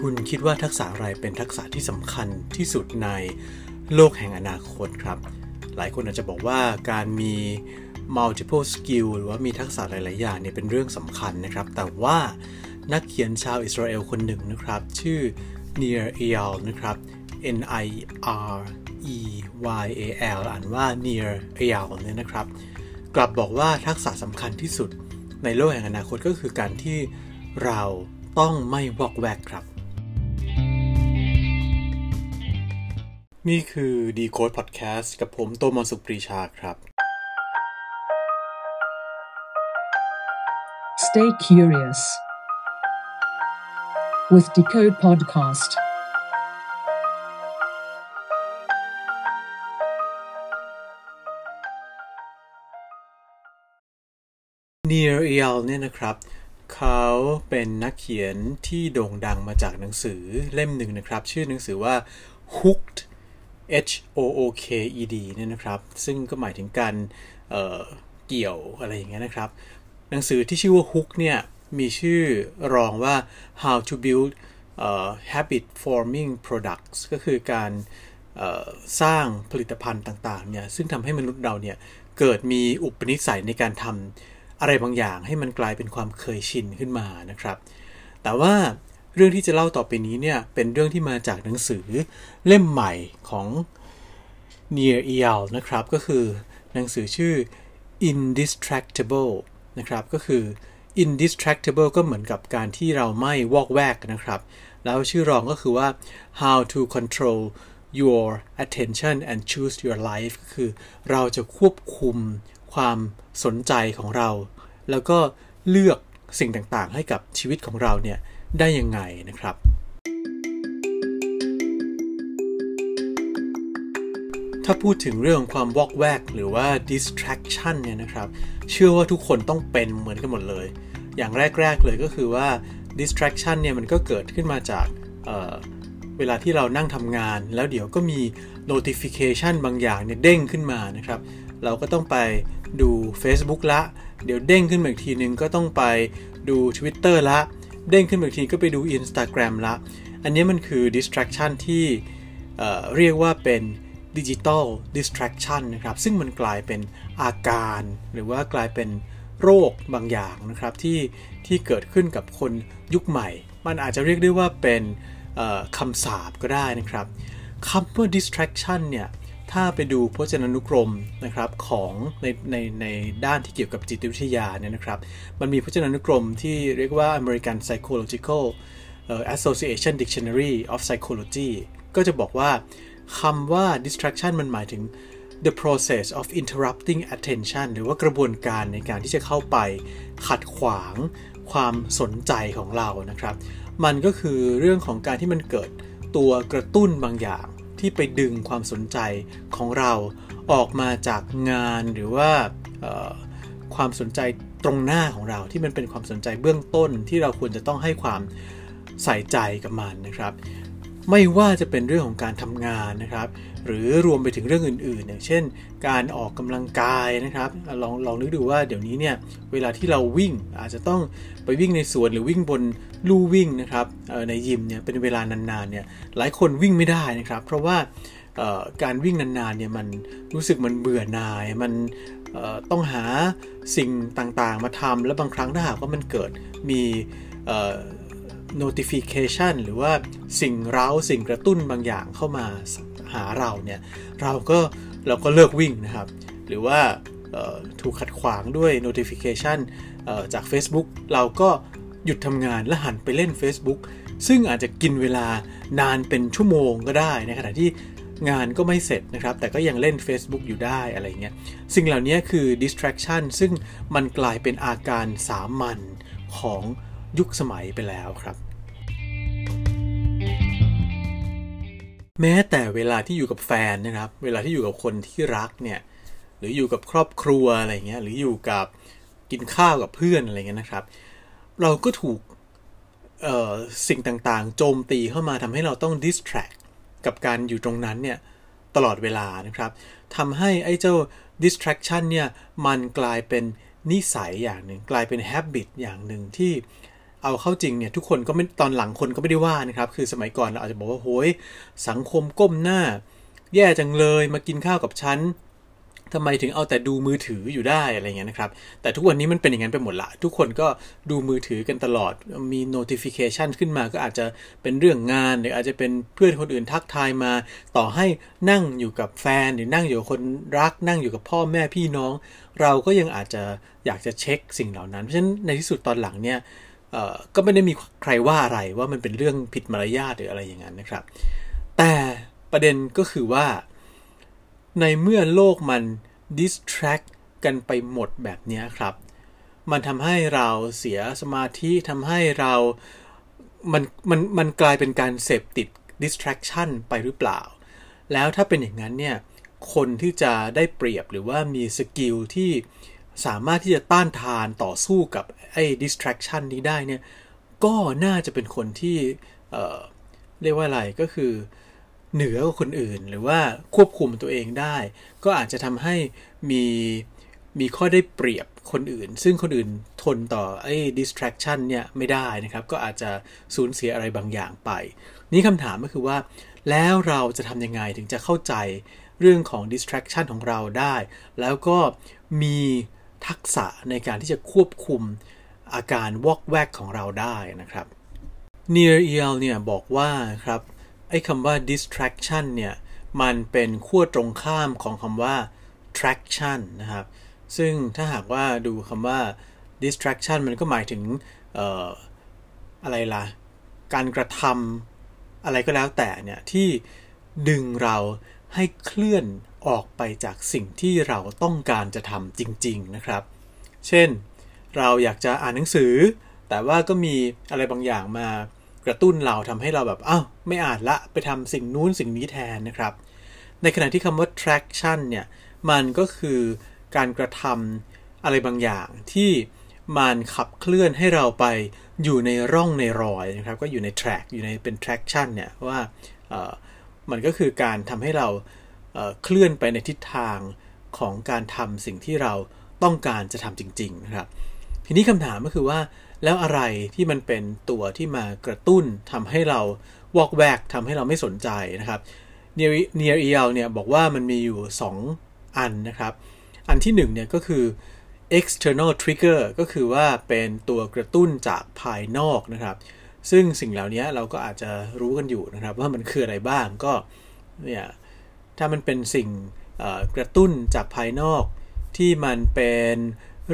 คุณคิดว่าทักษะอะไรเป็นทักษะที่สำคัญที่สุดในโลกแห่งอนาคตครับ หลายคนอาจจะบอกว่าการมี multiple skill หรือว่ามีทักษะหลาย ๆ อย่างเนี่ยเป็นเรื่องสำคัญนะครับ แต่ว่านักเขียนชาวอิสราเอลคนหนึ่งนะครับ ชื่อ Nir Eyal นะครับ N I R E Y A L อ่านว่า Nir Eyal เนี่ยนะครับ กลับบอกว่าทักษะสำคัญที่สุดในโลกแห่งอนาคตก็คือการที่เราต้องไม่วอกแวกครับ นี่คือ Decode Podcast กับผมโตมอนสุปรีชาครับ Stay curious with Decode Podcast. Near e a l เนี่ยนะครับ เขาเป็นนักเขียนที่โด่งดังมาจากหนังสือเล่มหนึ่งนะครับ ชื่อหนังสือว่า Hooked H O O K E D เนี่ยนะครับ ซึ่งก็หมายถึงการเเกี่ยวอะไรอย่างเงี้ยนะครับ หนังสือที่ชื่อว่า Hook เนี่ยมีชื่อรองว่า How to Build uh, Habit Forming Products ก็คือการสร้างผลิตภัณฑ์ต่างๆเนี่ยซึ่งทำให้มนุษย์เราเนี่ยเกิดมีอุปนิสัยในการทำอะไรบางอย่างให้มันกลายเป็นความเคยชินขึ้นมานะครับ แต่ว่า เรื่องที่จะเล่าต่อไปนี้เนี่ย เป็นเรื่องที่มาจากหนังสือเล่มใหม่ของ Near e l นะครับ ก็คือหนังสือชื่อ Indistractable นะครับ ก็คือ Indistractable ก็เหมือนกับการที่เราไม่วอกแวกนะครับ แล้วชื่อรองก็คือว่า How to Control Your Attention and Choose Your Life ก็คือเราจะควบคุมความสนใจของเรา แล้วก็เลือกสิ่งต่างๆ ให้กับชีวิตของเราเนี่ย ได้ยังไงนะครับ ถ้าพูดถึงเรื่องความวอกแวกหรือว่า distraction เนี่ยนะครับ เชื่อว่าทุกคนต้องเป็นเหมือนกันหมดเลย อย่างแรก ๆ เลยก็คือว่า distraction เนี่ยมันก็เกิดขึ้นมาจากเเวลาที่เรานั่งทำงาน แล้วเดี๋ยวก็มี notification บางอย่างเนี่ยเด้งขึ้นมานะครับ เราก็ต้องไปดู Facebook ละ เดี๋ยวเด้งขึ้นมาอีกทีนึงก็ต้องไปดู Twitter ละ เด้งขึ้นมาอีกทีก็ไปดู Instagram ละ อันนี้มันคือ distraction ที่เเรียกว่าเป็น digital distraction นะครับ ซึ่งมันกลายเป็นอาการ หรือว่ากลายเป็นโรคบางอย่างนะครับที่ที่เกิดขึ้นกับคนยุคใหม่ มันอาจจะเรียกได้ว่าเป็นคำสาบก็ได้นะครับคำว่า distraction เนี่ย ถ้าไปดูพจนานุกรมนะครับของในในในด้านที่เกี่ยวกับจิตวิทยาเนี่ยนะครับ มันมีพจนานุกรมที่เรียกว่า American Psychological Association Dictionary of Psychology ก็จะบอกว่าคำว่า distraction มันหมายถึง the process of interrupting attention หรือว่ากระบวนการในการที่จะเข้าไปขัดขวางความสนใจของเรานะครับ มันก็คือเรื่องของการที่มันเกิดตัวกระตุ้นบางอย่าง ที่ไปดึงความสนใจของเราออกมาจากงานหรือว่าความสนใจตรงหน้าของเราที่มันเป็นความสนใจเบื้องต้นที่เราควรจะต้องให้ความใส่ใจกับมันนะครับ ไม่ว่าจะเป็นเรื่องของการทำงานนะครับ หรือรวมไปถึงเรื่องอื่นๆ อย่างเช่น การออกกำลังกายนะครับลองลองนึกดูว่าเดี๋ยวนี้เนี่ยเวลาที่เราวิ่งอาจจะต้องไปวิ่งในสวนหรือวิ่งบนลู่วิ่งนะครับในยิมเนี่ยเป็นเวลานานๆเนี่ยหลายคนวิ่งไม่ได้นะครับ เพราะว่าการวิ่งนานๆเนี่ยมันรู้สึกมันเบื่อหน่ายมันต้องหาสิ่งต่างๆ มาทำแล้วบางครั้งถ้าหากว่ามันเกิดมี notification หรือว่าสิ่งเร้าสิ่งกระตุ้นบางอย่างเข้ามาหาเราเนี่ยเราก็เราก็เลิกวิ่งนะครับ หรือว่าถูกขัดขวางด้วย notification จาก Facebook เราก็หยุดทำงานและหันไปเล่น Facebook ซึ่งอาจจะกินเวลานานเป็นชั่วโมงก็ได้ในขณะที่งานก็ไม่เสร็จนะครับ แต่ก็ยังเล่น Facebook อยู่ได้อะไรเงี้ยสิ่งเหล่านี้คือ distraction ซึ่งมันกลายเป็นอาการสามัญของ ยุคสมัยไปแล้วครับ แม้แต่เวลาที่อยู่กับแฟนนะครับ เวลาที่อยู่กับคนที่รักเนี่ยหรืออยู่กับครอบครัวอะไรเงี้ยหรืออยู่กับกินข้าวกับเพื่อนอะไรเงี้ยนะครับ เราก็ถูกสิ่งต่างๆ โจมตีเข้ามาทำให้เราต้อง distract กับการอยู่ตรงนั้นเนี่ยตลอดเวลานะครับทำให้ไอ้เจ้า distraction เนี่ยมันกลายเป็นนิสัยอย่างหนึ่ง กลายเป็น habit อย่างหนึ่งที่ เอาเข้าจริงเนี่ยทุกคนก็ไม่ตอนหลังคนก็ไม่ได้ว่านะครับ คือสมัยก่อนเราอาจจะบอกว่าโหยสังคมก้มหน้า แย่จังเลยมากินข้าวกับฉันทำไมถึงเอาแต่ดูมือถืออยู่ได้อะไรเงี้ยนะครับ แต่ทุกวันนี้มันเป็นอย่างนั้นไปหมดละ ทุกคนก็ดูมือถือกันตลอด มี notification ขึ้นมาก็อาจจะเป็นเรื่องงาน หรืออาจจะเป็นเพื่อนคนอื่นทักทายมา ต่อให้นั่งอยู่กับแฟน หรือนั่งอยู่กับคนรัก นั่งอยู่กับพ่อแม่พี่น้อง เราก็ยังอาจจะอยากจะเช็คสิ่งเหล่านั้น เพราะฉะนั้นในที่สุดตอนหลังเนี่ย ก็ไม่ได้มีใครว่าอะไรว่ามันเป็นเรื่องผิดมารยาทหรืออะไรอย่างนั้นนะครับ แต่ประเด็นก็คือว่า ในเมื่อโลกมัน distract กันไปหมดแบบนี้ครับ มันทำให้เราเสียสมาธิทำให้เรา มัน มัน มันกลายเป็นการเสพติด distraction ไปหรือเปล่า แล้วถ้าเป็นอย่างนั้นเนี่ย คนที่จะได้เปรียบหรือว่ามีสกิลที่ สามารถที่จะต้านทานต่อสู้กับไอ้ distraction นี้ได้เนี่ย ก็น่าจะเป็นคนที่เเรียกว่าอะไรก็คือเหนือกว่าคนอื่น หรือว่าควบคุมตัวเองได้ ก็อาจจะทำให้มีมีข้อได้เปรียบคนอื่น ซึ่งคนอื่นทนต่อไอ้ distraction เนี่ยไม่ได้นะครับ ก็อาจจะสูญเสียอะไรบางอย่างไป นี่คำถามก็คือว่า แล้วเราจะทำยังไงถึงจะเข้าใจเรื่องของ distraction ของเราได้ แล้วก็มี ทักษะในการที่จะควบคุมอาการวอกแวกของเราได้นะครับ Near El เนี่ยบอกว่าครับไอ้คำว่า distraction เนี่ยมันเป็นขั้วตรงข้ามของคำว่า traction นะครับ ซึ่งถ้าหากว่าดูคำว่า distraction มันก็หมายถึงอออะไรล่ะ การกระทำอะไรก็แล้วแต่เนี่ยที่ดึงเรา ให้เคลื่อนออกไปจากสิ่งที่เราต้องการจะทำจริง ๆนะครับ เช่น เราอยากจะอ่านหนังสือ แต่ว่าก็มีอะไรบางอย่างมากระตุ้นเราทำให้เราแบบอ้าวไม่อ่านละไปทำสิ่งนู้นสิ่งนี้แทนนะครับ ในขณะที่คำว่า traction เนี่ยมันก็คือการกระทำอะไรบางอย่างที่มันขับเคลื่อนให้เราไปอยู่ในร่องในรอยนะครับ ก็อยู่ใน track อยู่ในเป็น traction เนี่ยว่า มันก็คือการทำให้เราเเคลื่อนไปในทิศทางของการทำสิ่งที่เราต้องการจะทำจริงๆนะครับ ทีนี้คำถามก็คือว่า แล้วอะไรที่มันเป็นตัวที่มากระตุ้นทำให้เราวอกแวกทำให้เราไม่สนใจนะครับ Nir Nir Eyal เนี่ยบอกว่ามันมีอยู่ 2 อันนะครับ อันที่1เนี่ยก็คือ external trigger ก็คือว่าเป็นตัวกระตุ้นจากภายนอกนะครับ ซึ่งสิ่งเหล่านี้เราก็อาจจะรู้กันอยู่นะครับ ว่ามันคืออะไรบ้างก็เนี่ยถ้ามันเป็นสิ่งกระตุ้นจากภายนอกที่มันเป็น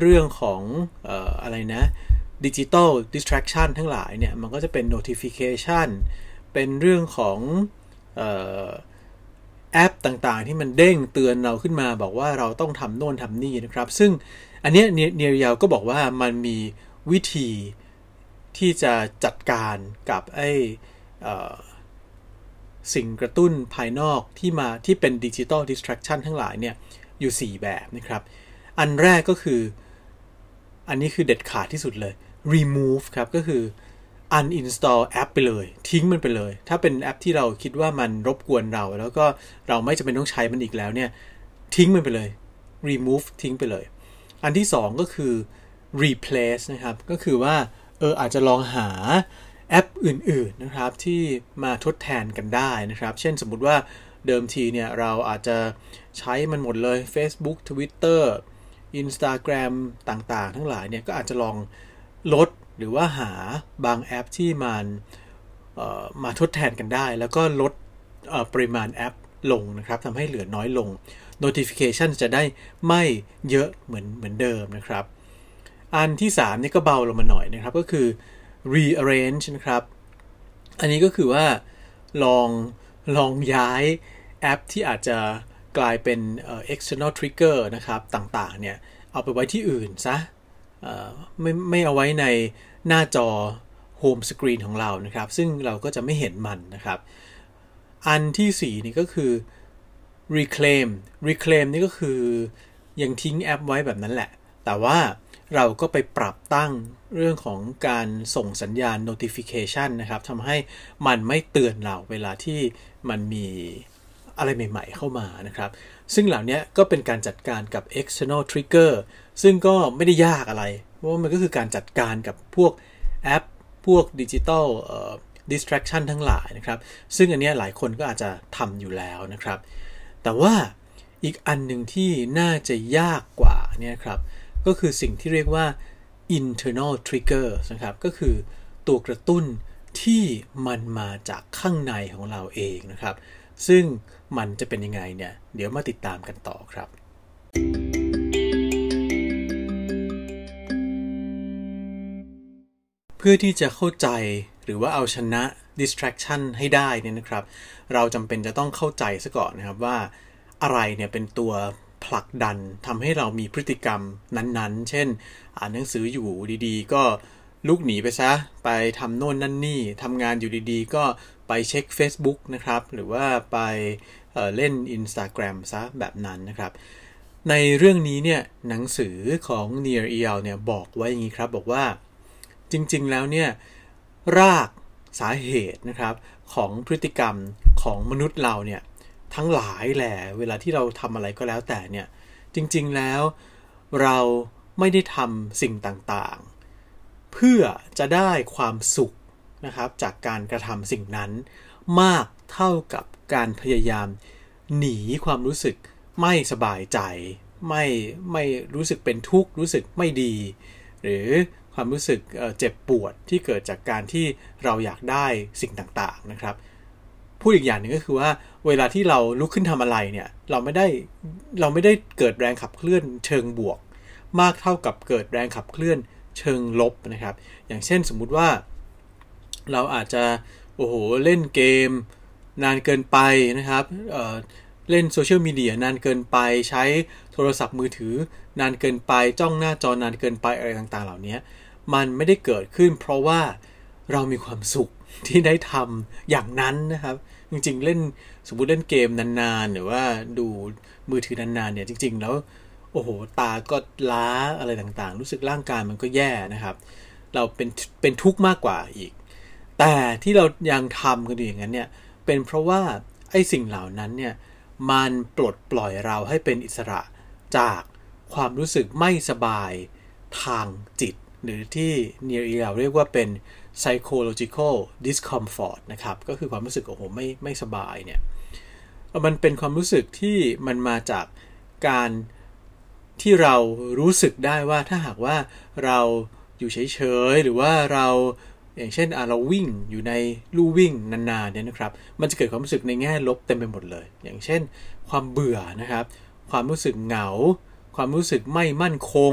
เรื่องของอะไรนะ digital distraction ทั้งหลายเนี่ย มันก็จะเป็น notification เป็นเรื่องของแอปต่างๆ ที่มันเด้งเตือนเราขึ้นมาบอกว่าเราต้องทำโน่นทำนี่นะครับ ซึ่งอันนี้เนียร์เอลก็บอกว่ามันมีวิธี ที่จะจัดการกับไอสิ่งกระตุ้นภายนอกที่มาที่เป็น digital distraction ทั้งหลายเนี่ย อยู่ 4 แบบนะครับ อันแรกก็คือ อันนี้คือเด็ดขาดที่สุดเลย remove ครับ ก็คือ uninstall แอปไปเลย ทิ้งมันไปเลย ถ้าเป็นแอปที่เราคิดว่ามันรบกวนเรา แล้วก็เราไม่จำเป็นต้องใช้มันอีกแล้วเนี่ย ทิ้งมันไปเลย remove ทิ้งไปเลย อันที่สองก็คือ replace นะครับ ก็คือว่า เอออาจจะลองหาแอปอื่นๆนะครับที่มาทดแทนกันได้นะครับ เช่นสมมุติว่าเดิมทีเนี่ยเราอาจจะใช้มันหมดเลย Facebook Twitter Instagram ต่างๆ ทั้งหลายเนี่ยก็อาจจะลองลดหรือว่าหาบางแอปที่มันมาทดแทนกันได้ แล้วก็ลดปริมาณแอปลงนะครับทำให้เหลือน้อยลง notification จะได้ไม่เยอะเหมือนเหมือนเดิมนะครับ อันที่3นี่ก็เบาลงมาหน่อยนะครับก็คือ rearrange นะครับ อันนี้ก็คือว่าลองลองย้ายแอปที่อาจจะกลายเป็น external trigger นะครับต่างๆเนี่ยเอาไปไว้ที่อื่นซะไม่ไม่เอาไว้ในหน้าจอ home screen ของเรานะครับ ซึ่งเราก็จะไม่เห็นมันนะครับ อันที่ 4 นี่ก็คือ reclaim reclaim นี่ก็คือยังทิ้งแอปไว้แบบนั้นแหละ แต่ว่า เราก็ไปปรับตั้งเรื่องของการส่งสัญญาณ notification นะครับทำให้มันไม่เตือนเราเวลาที่มันมีอะไรใหม่ๆเข้ามานะครับ ซึ่งเหล่านี้ก็เป็นการจัดการกับ external trigger ซึ่งก็ไม่ได้ยากอะไร เพราะว่ามันก็คือการจัดการกับพวกแอป พวกดิจิตอล distraction ทั้งหลายนะครับ ซึ่งอันนี้หลายคนก็อาจจะทำอยู่แล้วนะครับ แต่ว่าอีกอันหนึ่งที่น่าจะยากกว่านี่ครับ ก็คือสิ่งที่เรียกว่า internal trigger นะครับ ก็คือตัวกระตุ้นที่มันมาจากข้างในของเราเองนะครับ ซึ่งมันจะเป็นยังไงเนี่ย เดี๋ยวมาติดตามกันต่อครับ เพื่อที่จะเข้าใจหรือว่าเอาชนะ distraction ให้ได้เนี่ยนะครับ เราจำเป็นจะต้องเข้าใจซะก่อนนะครับว่าอะไรเนี่ยเป็นตัว ผลักดันทำให้เรามีพฤติกรรมนั้นๆ เช่น อ่านหนังสืออยู่ดีๆ ก็ลุกหนีไปซะ ไปทำโน่นนั่นนี่ทำงานอยู่ดีๆ ก็ไปเช็ค Facebook นะครับ หรือว่าไปเเล่น Instagram ซะแบบนั้นนะครับ ในเรื่องนี้เนี่ยหนังสือของ Near e l เนี่ยบอกไว้อย่างนี้ครับ บอกว่าจริงๆแล้วเนี่ยรากสาเหตุนะครับของพฤติกรรมของมนุษย์เราเนี่ย ทั้งหลายแหละเวลาที่เราทำอะไรก็แล้วแต่เนี่ย จริงๆแล้วเราไม่ได้ทำสิ่งต่างๆ เพื่อจะได้ความสุขนะครับ จากการกระทำสิ่งนั้น มากเท่ากับการพยายามหนีความรู้สึกไม่สบายใจ ไม่ไม่รู้สึกเป็นทุกข์รู้สึกไม่ดี หรือความรู้สึกเจ็บปวดที่เกิดจากการที่เราอยากได้สิ่งต่างๆนะครับ พูดอีกอย่างหนึ่งก็คือว่าเวลาที่เราลุกขึ้นทำอะไรเนี่ย เราไม่ได้เราไม่ได้เกิดแรงขับเคลื่อนเชิงบวก มากเท่ากับเกิดแรงขับเคลื่อนเชิงลบนะครับ อย่างเช่นสมมุติว่า เราอาจจะโอ้โหเล่นเกม นานเกินไปนะครับเเล่นโซเชียลมีเดียนานเกินไปใช้โทรศัพท์มือถือ นานเกินไปจ้องหน้าจอนานเกินไปอะไรต่างๆ เหล่านี้มันไม่ได้เกิดขึ้นเพราะว่าเรามีความสุขที่ได้ทำอย่างนั้นนะครับ จริง ๆ เล่นสมมุติเล่นเกมนานๆ หรือว่าดูมือถือนานๆเนี่ยจริง ๆ แล้วโอ้โห ตาก็ล้าอะไรต่างๆ รู้สึกร่างกายมันก็แย่นะครับ เราเป็นเป็นทุกข์มากกว่าอีก แต่ที่เรายังทำกันอยู่อย่างนั้นเนี่ยเป็นเพราะว่าไอ้สิ่งเหล่านั้นเนี่ยมันปลดปล่อยเราให้เป็นอิสระจากความรู้สึกไม่สบายทางจิต หรือที่เนียร์เราเรียกว่าเป็น psychological discomfort นะครับ ก็คือความรู้สึกโอ้โหไม่ไม่สบายเนี่ย มันเป็นความรู้สึกที่มันมาจากการที่เรารู้สึกได้ว่าถ้าหากว่าเราอยู่เฉยๆ หรือว่าเราอย่างเช่นเราวิ่งอยู่ในลู่วิ่งนานๆเนี่ยนะครับ มันจะเกิดความรู้สึกในแง่ลบเต็มไปหมดเลย อย่างเช่น ความเบื่อนะครับ ความรู้สึกเหงา ความรู้สึกไม่มั่นคง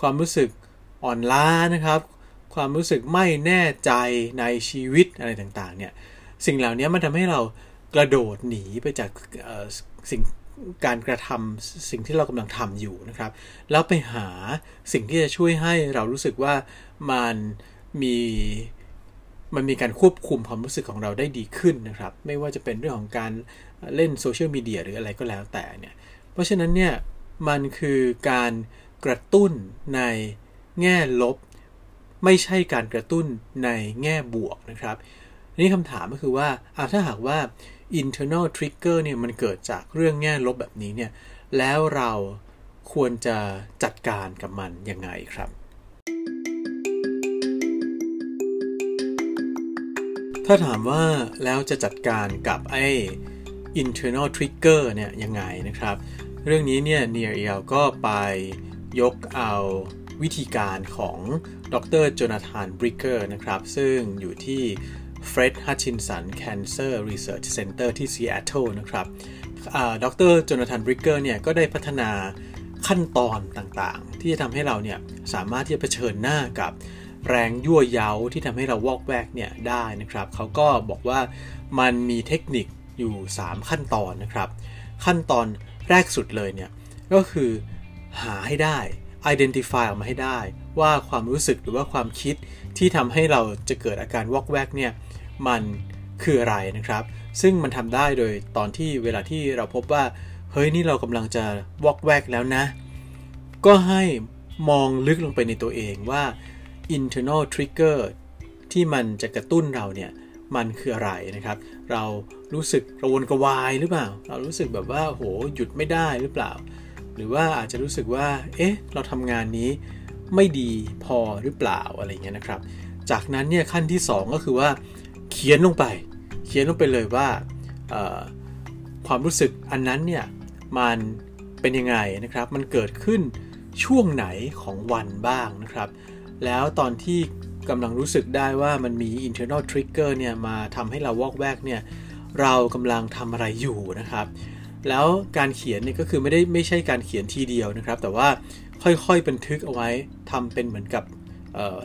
ความรู้สึกอ่อนล้านะครับ ความรู้สึกไม่แน่ใจในชีวิตอะไรต่างๆเนี่ยสิ่งเหล่านี้มันทำให้เรากระโดดหนีไปจากสิ่งการกระทำสิ่งที่เรากำลังทำอยู่นะครับ แล้วไปหาสิ่งที่จะช่วยให้เรารู้สึกว่ามันมีมันมีการควบคุมความรู้สึกของเราได้ดีขึ้นนะครับ ไม่ว่าจะเป็นเรื่องของการเล่นโซเชียลมีเดียหรืออะไรก็แล้วแต่เนี่ย เพราะฉะนั้นเนี่ยมันคือการกระตุ้นในแง่ลบ ไม่ใช่การกระตุ้นในแง่บวกนะครับนี่คำถามก็คือว่าถ้าหากว่า internal trigger เนี่ยมันเกิดจากเรื่องแง่ลบแบบนี้เนี่ย แล้วเราควรจะจัดการกับมันยังไงครับ ถ้าถามว่าแล้วจะจัดการกับไอ้ internal trigger เนี่ยยังไงนะครับ เรื่องนี้เนี่ยเนียร์เอลก็ไปยกเอาวิธีการของ ดรโจนาธานบริกเกอร์นะครับ ซึ่งอยู่ที่ Fred Hutchinson Cancer Research Center ที่ซีแอตเทิลนะครับดรโจนาธานบริกเกอร์เนี่ยก็ได้พัฒนาขั้นตอนต่างๆ ที่จะทำให้เราเนี่ยสามารถที่จะเผชิญหน้ากับแรงยั่วเย้าที่ทำให้เราวอกแวกเนี่ยได้นะครับ เขาก็บอกว่ามันมีเทคนิคอยู่ 3 ขั้นตอนนะครับ ขั้นตอนแรกสุดเลยเนี่ยก็คือหาให้ได้ identify ออกมาให้ได้ ว่าความรู้สึกหรือว่าความคิดที่ทำให้เราจะเกิดอาการวอกแวกเนี่ยมันคืออะไรนะครับ ซึ่งมันทำได้โดยตอนที่เวลาที่เราพบว่า เฮ้ยนี่เรากำลังจะวอกแวกแล้วนะ ก็ให้มองลึกลงไปในตัวเองว่า internal trigger ที่มันจะกระตุ้นเราเนี่ยมันคืออะไรนะครับ เรารู้สึกกระวนกระวายหรือเปล่า เรารู้สึกแบบว่าโหหยุดไม่ได้หรือเปล่า หรือว่าอาจจะรู้สึกว่า เอ๊ะ เราทำงานนี้ไม่ดีพอหรือเปล่าอะไรเงี้ยนะครับ จากนั้นเนี่ยขั้นที่ 2 ก็คือว่า เขียนลงไป เขียนลงไปเลยว่าความรู้สึกอันนั้นเนี่ยมันเป็นยังไงนะครับ มันเกิดขึ้นช่วงไหนของวันบ้างนะครับ แล้วตอนที่กำลังรู้สึกได้ว่ามันมี internal trigger เนี่ยมาทำให้เราวอกแวกเนี่ยเรากำลังทำอะไรอยู่นะครับ แล้วการเขียนเนี่ยก็คือไม่ได้ไม่ใช่การเขียนทีเดียวนะครับ แต่ว่าค่อยๆบันทึกเอาไว้ทำเป็นเหมือนกับ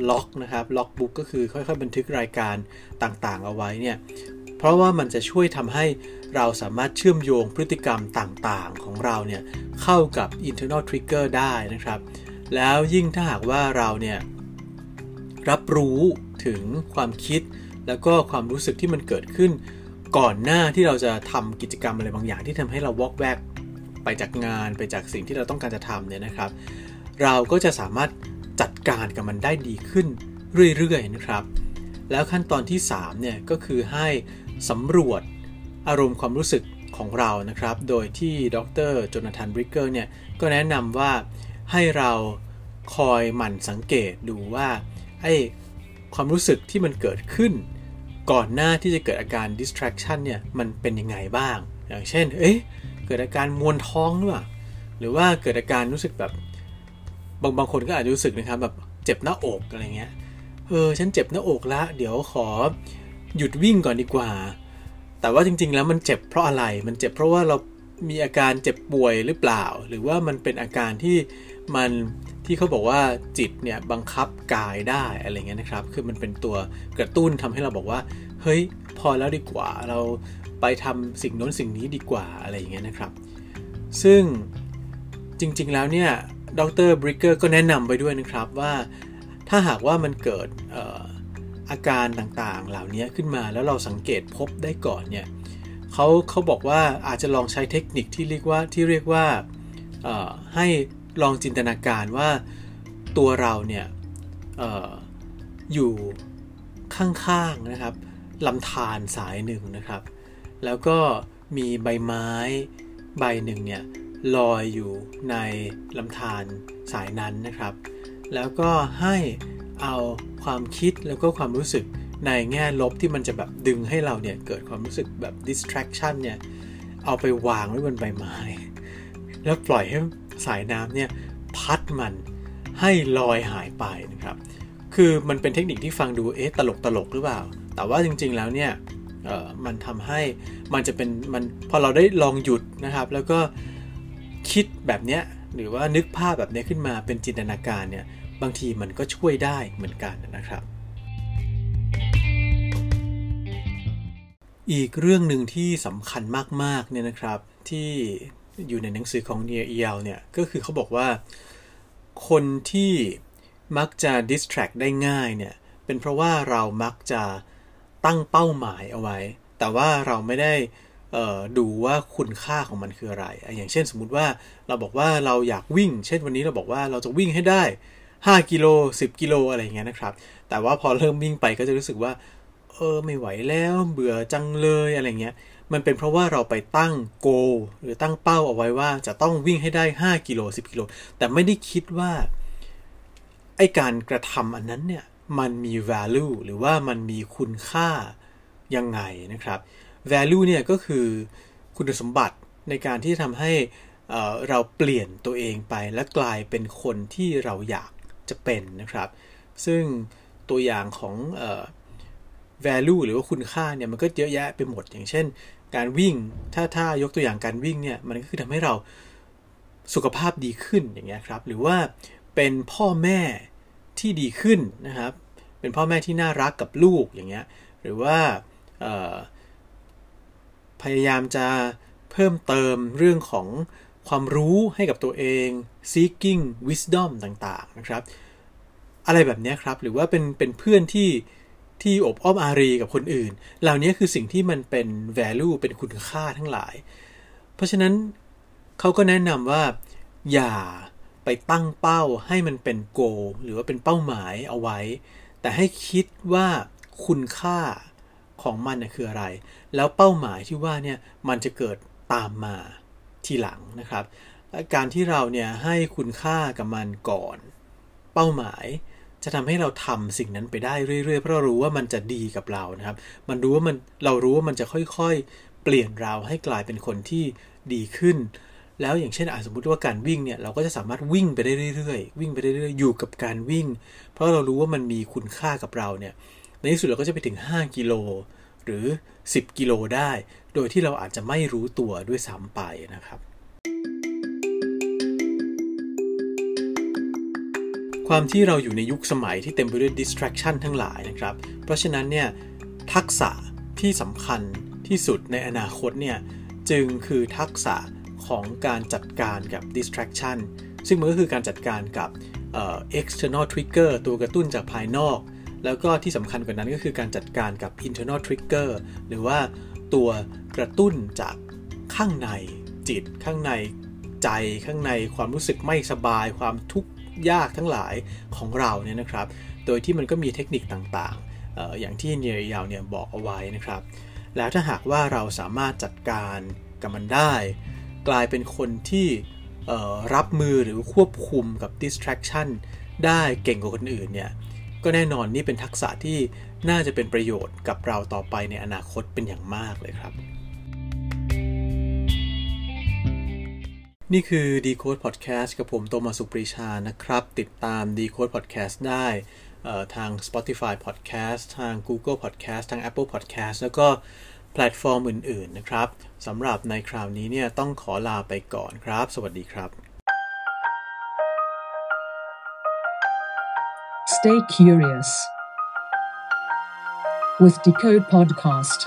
ล็อกนะครับล็อกบุ๊กก็คือค่อยๆบันทึกรายการต่างๆ เอาไว้เนี่ยเพราะว่ามันจะช่วยทำให้เราสามารถเชื่อมโยงพฤติกรรมต่างๆ ของเราเนี่ยเข้ากับ internal trigger ได้นะครับ แล้วยิ่งถ้าหากว่าเราเนี่ยรับรู้ถึงความคิดแล้วก็ความรู้สึกที่มันเกิดขึ้น ก่อนหน้าที่เราจะทำกิจกรรมอะไรบางอย่างที่ทำให้เราวอกแวกไปจากงานไปจากสิ่งที่เราต้องการจะทำเนี่ยนะครับ เราก็จะสามารถจัดการกับมันได้ดีขึ้นเรื่อยๆนะครับ แล้วขั้นตอนที่3เนี่ยก็คือให้สำรวจอารมณ์ความรู้สึกของเรานะครับ โดยที่ดรโจนาธานบริกเกอร์เนี่ยก็แนะนำว่าให้เราคอยหมั่นสังเกตดูว่าไอ้ความรู้สึกที่มันเกิดขึ้น ก่อนหน้าที่จะเกิดอาการ distraction เนี่ยมันเป็นยังไงบ้าง อย่างเช่น เอ๊ะ เกิดอาการมวนท้องหรือเปล่า หรือว่าเกิดอาการรู้สึกแบบ บางบางคนก็อาจจะรู้สึกนะครับแบบเจ็บหน้าอกอะไรเงี้ย เออ ฉันเจ็บหน้าอกละ เดี๋ยวขอหยุดวิ่งก่อนดีกว่า แต่ว่าจริง ๆ แล้วมันเจ็บเพราะอะไร มันเจ็บเพราะว่าเรามีอาการเจ็บป่วยหรือเปล่า หรือว่ามันเป็นอาการที่ มันที่เขาบอกว่าจิตเนี่ยบังคับกายได้อะไรเงี้ยนะครับ คือมันเป็นตัวกระตุ้นทำให้เราบอกว่า เฮ้ยพอแล้วดีกว่าเราไปทำสิ่งโน้นสิ่งนี้ดีกว่าอะไรอย่างเงี้ยนะครับ ซึ่งจริงๆแล้วเนี่ยดรบริกเกอร์ก็แนะนำไปด้วยนะครับว่าถ้าหากว่ามันเกิดอาการต่างๆ เหล่านี้ขึ้นมาแล้วเราสังเกตพบได้ก่อนเนี่ยเขาเขาบอกว่าอาจจะลองใช้เทคนิคที่เรียกว่าที่เรียกว่าให้ ลองจินตนาการว่าตัวเราเนี่ยอออยู่ข้างๆนะครับลำธารสายหนึ่งนะครับ แล้วก็มีใบไม้ใบหนึ่งเนี่ยลอยอยู่ในลำธารสายนั้นนะครับ แล้วก็ให้เอาความคิดแล้วก็ความรู้สึกในแง่ลบที่มันจะแบบดึงให้เราเนี่ยเกิดความรู้สึกแบบ distraction เนี่ยเอาไปวางไว้บนใบไม้ แล้วปล่อยให้ สายน้ำเนี่ยพัดมันให้ลอยหายไปนะครับ คือมันเป็นเทคนิคที่ฟังดูเอ๊ะตลกตลกหรือเปล่า แต่ว่าจริงๆแล้วเนี่ยมันทำให้มันจะเป็นมันพอเราได้ลองหยุดนะครับ แล้วก็คิดแบบเนี้ยหรือว่านึกภาพแบบนี้ขึ้นมาเป็นจินตนาการเนี่ยบางทีมันก็ช่วยได้เหมือนกันนะครับ อีกเรื่องหนึ่งที่สำคัญมากๆเนี่ยนะครับที่ อยู่ในหนังสือของเนียเอียลเนี่ย ก็คือเขาบอกว่า คนที่มักจะ distract ได้ง่ายเนี่ย เป็นเพราะว่าเรามักจะตั้งเป้าหมายเอาไว้ แต่ว่าเราไม่ได้ดูว่าคุณค่าของมันคืออะไร อย่างเช่นสมมุติว่าเราบอกว่าเราอยากวิ่ง เช่นวันนี้เราบอกว่าเราจะวิ่งให้ได้ 5 กิโล 10 กิโลอะไรเงี้ยนะครับ แต่ว่าพอเริ่มวิ่งไปก็จะรู้สึกว่า เออไม่ไหวแล้วเบื่อจังเลยอะไรเงี้ย มันเป็นเพราะว่าเราไปตั้งโก หรือตั้งเป้าเอาไว้ว่าจะต้องวิ่งให้ได้ 5กิโล10กิโลแต่ไม่ได้คิดว่าไอการกระทำอันนั้นเนี่ยมันมี value หรือว่ามันมีคุณค่ายังไงนะครับ value เนี่ยก็คือคุณสมบัติในการที่ทำให้เราเปลี่ยนตัวเองไปและกลายเป็นคนที่เราอยากจะเป็นนะครับ ซึ่งตัวอย่างของ value หรือว่าคุณค่าเนี่ยมันก็เยอะแยะไปหมด อย่างเช่น การวิ่งถ้าถ้ายกตัวอย่างการวิ่งเนี่ยมันก็คือทำให้เราสุขภาพดีขึ้นอย่างเงี้ยครับ หรือว่าเป็นพ่อแม่ที่ดีขึ้นนะครับ เป็นพ่อแม่ที่น่ารักกับลูกอย่างเงี้ยหรือว่าพยายามจะเพิ่มเติมเรื่องของความรู้ให้กับตัวเอง seeking wisdom ต่างๆนะครับ อะไรแบบนี้ครับ หรือว่าเป็นเป็นเพื่อนที่ ที่อบอ้อมอารีกับคนอื่น เหล่านี้คือสิ่งที่มันเป็น value เป็นคุณค่าทั้งหลาย เพราะฉะนั้นเขาก็แนะนำว่า อย่าไปตั้งเป้าให้มันเป็น goal หรือว่าเป็นเป้าหมายเอาไว้ แต่ให้คิดว่าคุณค่าของมันคืออะไร แล้วเป้าหมายที่ว่าเนี่ยมันจะเกิดตามมาทีหลังนะครับ การที่เราเนี่ยให้คุณค่ากับมันก่อน เป้าหมาย จะทำให้เราทำสิ่งนั้นไปได้เรื่อยๆ เพราะเรารู้ว่ามันจะดีกับเรานะครับ มันรู้ว่ามันเรารู้ว่ามันจะค่อยๆ เปลี่ยนเราให้กลายเป็นคนที่ดีขึ้น แล้วอย่างเช่นอาสมมติว่าการวิ่งเนี่ยเราก็จะสามารถวิ่งไปได้เรื่อยๆ วิ่งไปได้เรื่อยๆ อยู่กับการวิ่ง เพราะเรารู้ว่ามันมีคุณค่ากับเราเนี่ย ในที่สุดเราก็จะไปถึง 5 กิโลหรือ 10 กิโลได้ โดยที่เราอาจจะไม่รู้ตัวด้วยซ้ำไปนะครับ ความที่เราอยู่ในยุคสมัยที่เต็มไปด้วย distraction ทั้งหลายนะครับ เพราะฉะนั้นเนี่ยทักษะที่สำคัญที่สุดในอนาคตเนี่ยจึงคือทักษะของการจัดการกับ distraction ซึ่งมันก็คือการจัดการกับ external trigger ตัวกระตุ้นจากภายนอก แล้วก็ที่สำคัญกว่านั้นก็คือการจัดการกับ internal trigger หรือว่าตัวกระตุ้นจากข้างในจิต ข้างในใจข้างในความรู้สึกไม่สบาย ความทุกข์ ยากทั้งหลายของเราเนี่ยนะครับ โดยที่มันก็มีเทคนิคต่างๆ อย่างที่เนียยาวเนี่ยบอกเอาไว้นะครับ แล้วถ้าหากว่าเราสามารถจัดการกับมันได้ กลายเป็นคนที่รับมือหรือควบคุมกับ distraction ได้เก่งกว่าคนอื่นเนี่ย ก็แน่นอนนี่เป็นทักษะที่น่าจะเป็นประโยชน์กับเราต่อไปในอนาคตเป็นอย่างมากเลยครับ นี่คือ Decode Podcast กับผมโตมาสุปรีชานะครับ ติดตาม Decode Podcast ได้ทาง Spotify Podcast ทาง Google Podcast ทาง Apple Podcast แล้วก็แพลตฟอร์มอื่น ๆ นะครับสำหรับในคราวนี้เนี่ยต้องขอลาไปก่อนครับ สวัสดีครับ Stay curious with Decode Podcast.